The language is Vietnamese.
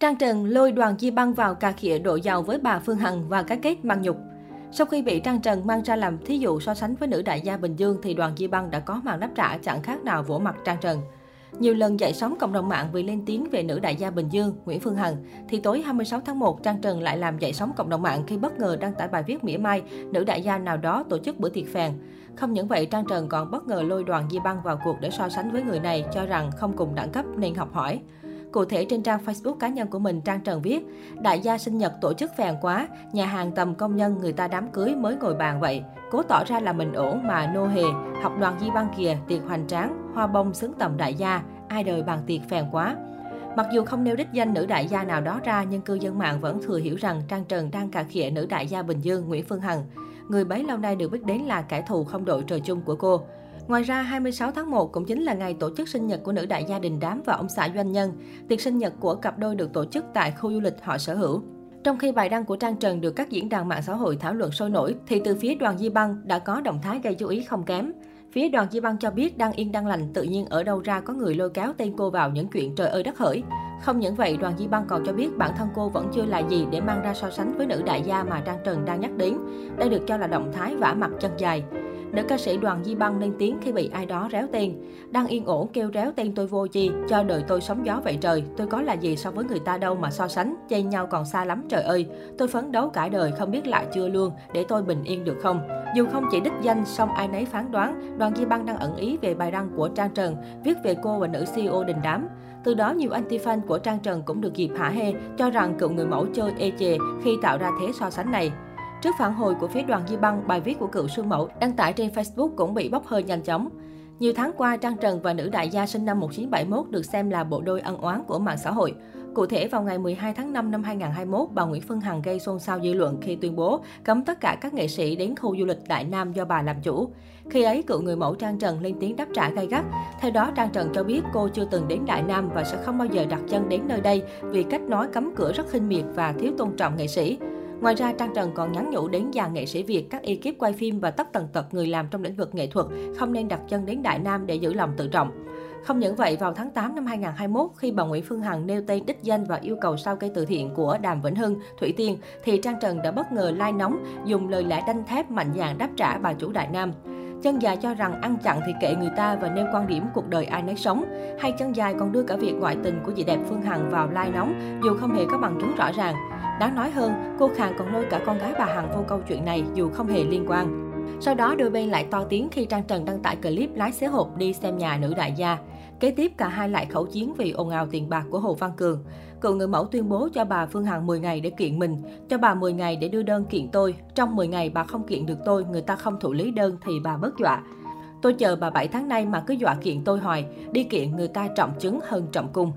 Trang Trần lôi đoàn Di Băng vào cà khịa độ giàu với bà Phương Hằng và cái kết mang nhục. Sau khi bị Trang Trần mang ra làm thí dụ so sánh với nữ đại gia Bình Dương thì đoàn Di Băng đã có màn đáp trả chẳng khác nào vỗ mặt Trang Trần. Nhiều lần dậy sóng cộng đồng mạng vì lên tiếng về nữ đại gia Bình Dương, Nguyễn Phương Hằng, thì tối 26 tháng 1, Trang Trần lại làm dậy sóng cộng đồng mạng khi bất ngờ đăng tải bài viết mỉa mai nữ đại gia nào đó tổ chức bữa tiệc phèn. Không những vậy, Trang Trần còn bất ngờ lôi đoàn Di Băng vào cuộc để so sánh với người này, cho rằng không cùng đẳng cấp nên học hỏi. Cụ thể trên trang Facebook cá nhân của mình, Trang Trần viết, đại gia sinh nhật tổ chức phèn quá, nhà hàng tầm công nhân người ta đám cưới mới ngồi bàn vậy. Cố tỏ ra là mình ổn mà nô hề, học đoàn Di Băng kìa, tiệc hoành tráng, hoa bông xứng tầm đại gia, ai đời bàn tiệc phèn quá. Mặc dù không nêu đích danh nữ đại gia nào đó ra, nhưng cư dân mạng vẫn thừa hiểu rằng Trang Trần đang cà khịa nữ đại gia Bình Dương Nguyễn Phương Hằng. Người bấy lâu nay được biết đến là kẻ thù không đội trời chung của cô. Ngoài ra, 26 tháng 1 cũng chính là ngày tổ chức sinh nhật của nữ đại gia Đình Đám và ông xã doanh nhân. Tiệc sinh nhật của cặp đôi được tổ chức tại khu du lịch họ sở hữu. Trong khi bài đăng của Trang Trần được các diễn đàn mạng xã hội thảo luận sôi nổi, thì từ phía đoàn Di Băng đã có động thái gây chú ý không kém. Phía đoàn Di Băng cho biết đang yên đang lành, tự nhiên ở đâu ra có người lôi kéo tên cô vào những chuyện trời ơi đất hỡi. Không những vậy, đoàn Di Băng còn cho biết bản thân cô vẫn chưa là gì để mang ra so sánh với nữ đại gia mà Trang Trần đang nhắc đến. Đây được cho là động thái vả mặt chân dài. Nữ ca sĩ Đoàn Di Băng lên tiếng khi bị ai đó réo tên. Đang yên ổn kêu réo tên tôi vô chi, cho đời tôi sóng gió vậy trời. Tôi có là gì so với người ta đâu mà so sánh, chây nhau còn xa lắm trời ơi. Tôi phấn đấu cả đời không biết lại chưa luôn, để tôi bình yên được không? Dù không chỉ đích danh, song ai nấy phán đoán, Đoàn Di Băng đang ẩn ý về bài đăng của Trang Trần, viết về cô và nữ CEO đình đám. Từ đó, nhiều anti-fan của Trang Trần cũng được dịp hả hê, cho rằng cựu người mẫu chơi ê chề khi tạo ra thế so sánh này. Trước phản hồi của phía đoàn Di Băng, bài viết của cựu sư mẫu đăng tải trên Facebook cũng bị bốc hơi nhanh chóng. Nhiều tháng qua, Trang Trần và nữ đại gia sinh năm 1971 được xem là bộ đôi ân oán của mạng xã hội. Cụ thể, vào ngày 12 tháng 5 năm 2021, bà Nguyễn Phương Hằng gây xôn xao dư luận khi tuyên bố cấm tất cả các nghệ sĩ đến khu du lịch Đại Nam do bà làm chủ. Khi ấy, cựu người mẫu Trang Trần lên tiếng đáp trả gay gắt. Theo đó, Trang Trần cho biết cô chưa từng đến Đại Nam và sẽ không bao giờ đặt chân đến nơi đây vì cách nói cấm cửa rất khinh miệt và thiếu tôn trọng nghệ sĩ. Ngoài ra, Trang Trần còn nhắn nhủ đến dàn nghệ sĩ Việt, các ekip quay phim và tất tần tật người làm trong lĩnh vực nghệ thuật không nên đặt chân đến Đại Nam để giữ lòng tự trọng. Không những vậy, vào tháng 8 năm 2021, khi bà Nguyễn Phương Hằng nêu tên đích danh và yêu cầu sao cây từ thiện của Đàm Vĩnh Hưng, Thủy Tiên, thì Trang Trần đã bất ngờ lai nóng, dùng lời lẽ đanh thép mạnh dạn đáp trả bà chủ Đại Nam. Chân dài cho rằng ăn chặn thì kệ người ta và nêu quan điểm cuộc đời ai nấy sống. Hay chân dài còn đưa cả việc ngoại tình của chị đẹp Phương Hằng vào lai nóng, dù không hề có bằng chứng rõ ràng. Đáng nói hơn, cô Khang còn lôi cả con gái bà Hằng vô câu chuyện này dù không hề liên quan. Sau đó đôi bên lại to tiếng khi Trang Trần đăng tải clip lái xế hộp đi xem nhà nữ đại gia. Kế tiếp cả hai lại khẩu chiến vì ồn ào tiền bạc của Hồ Văn Cường. Cựu người mẫu tuyên bố cho bà Phương Hằng 10 ngày để kiện mình, cho bà 10 ngày để đưa đơn kiện tôi. Trong 10 ngày bà không kiện được tôi, người ta không thụ lý đơn thì bà bớt dọa. Tôi chờ bà 7 tháng nay mà cứ dọa kiện tôi hoài, đi kiện người ta trọng chứng hơn trọng cung.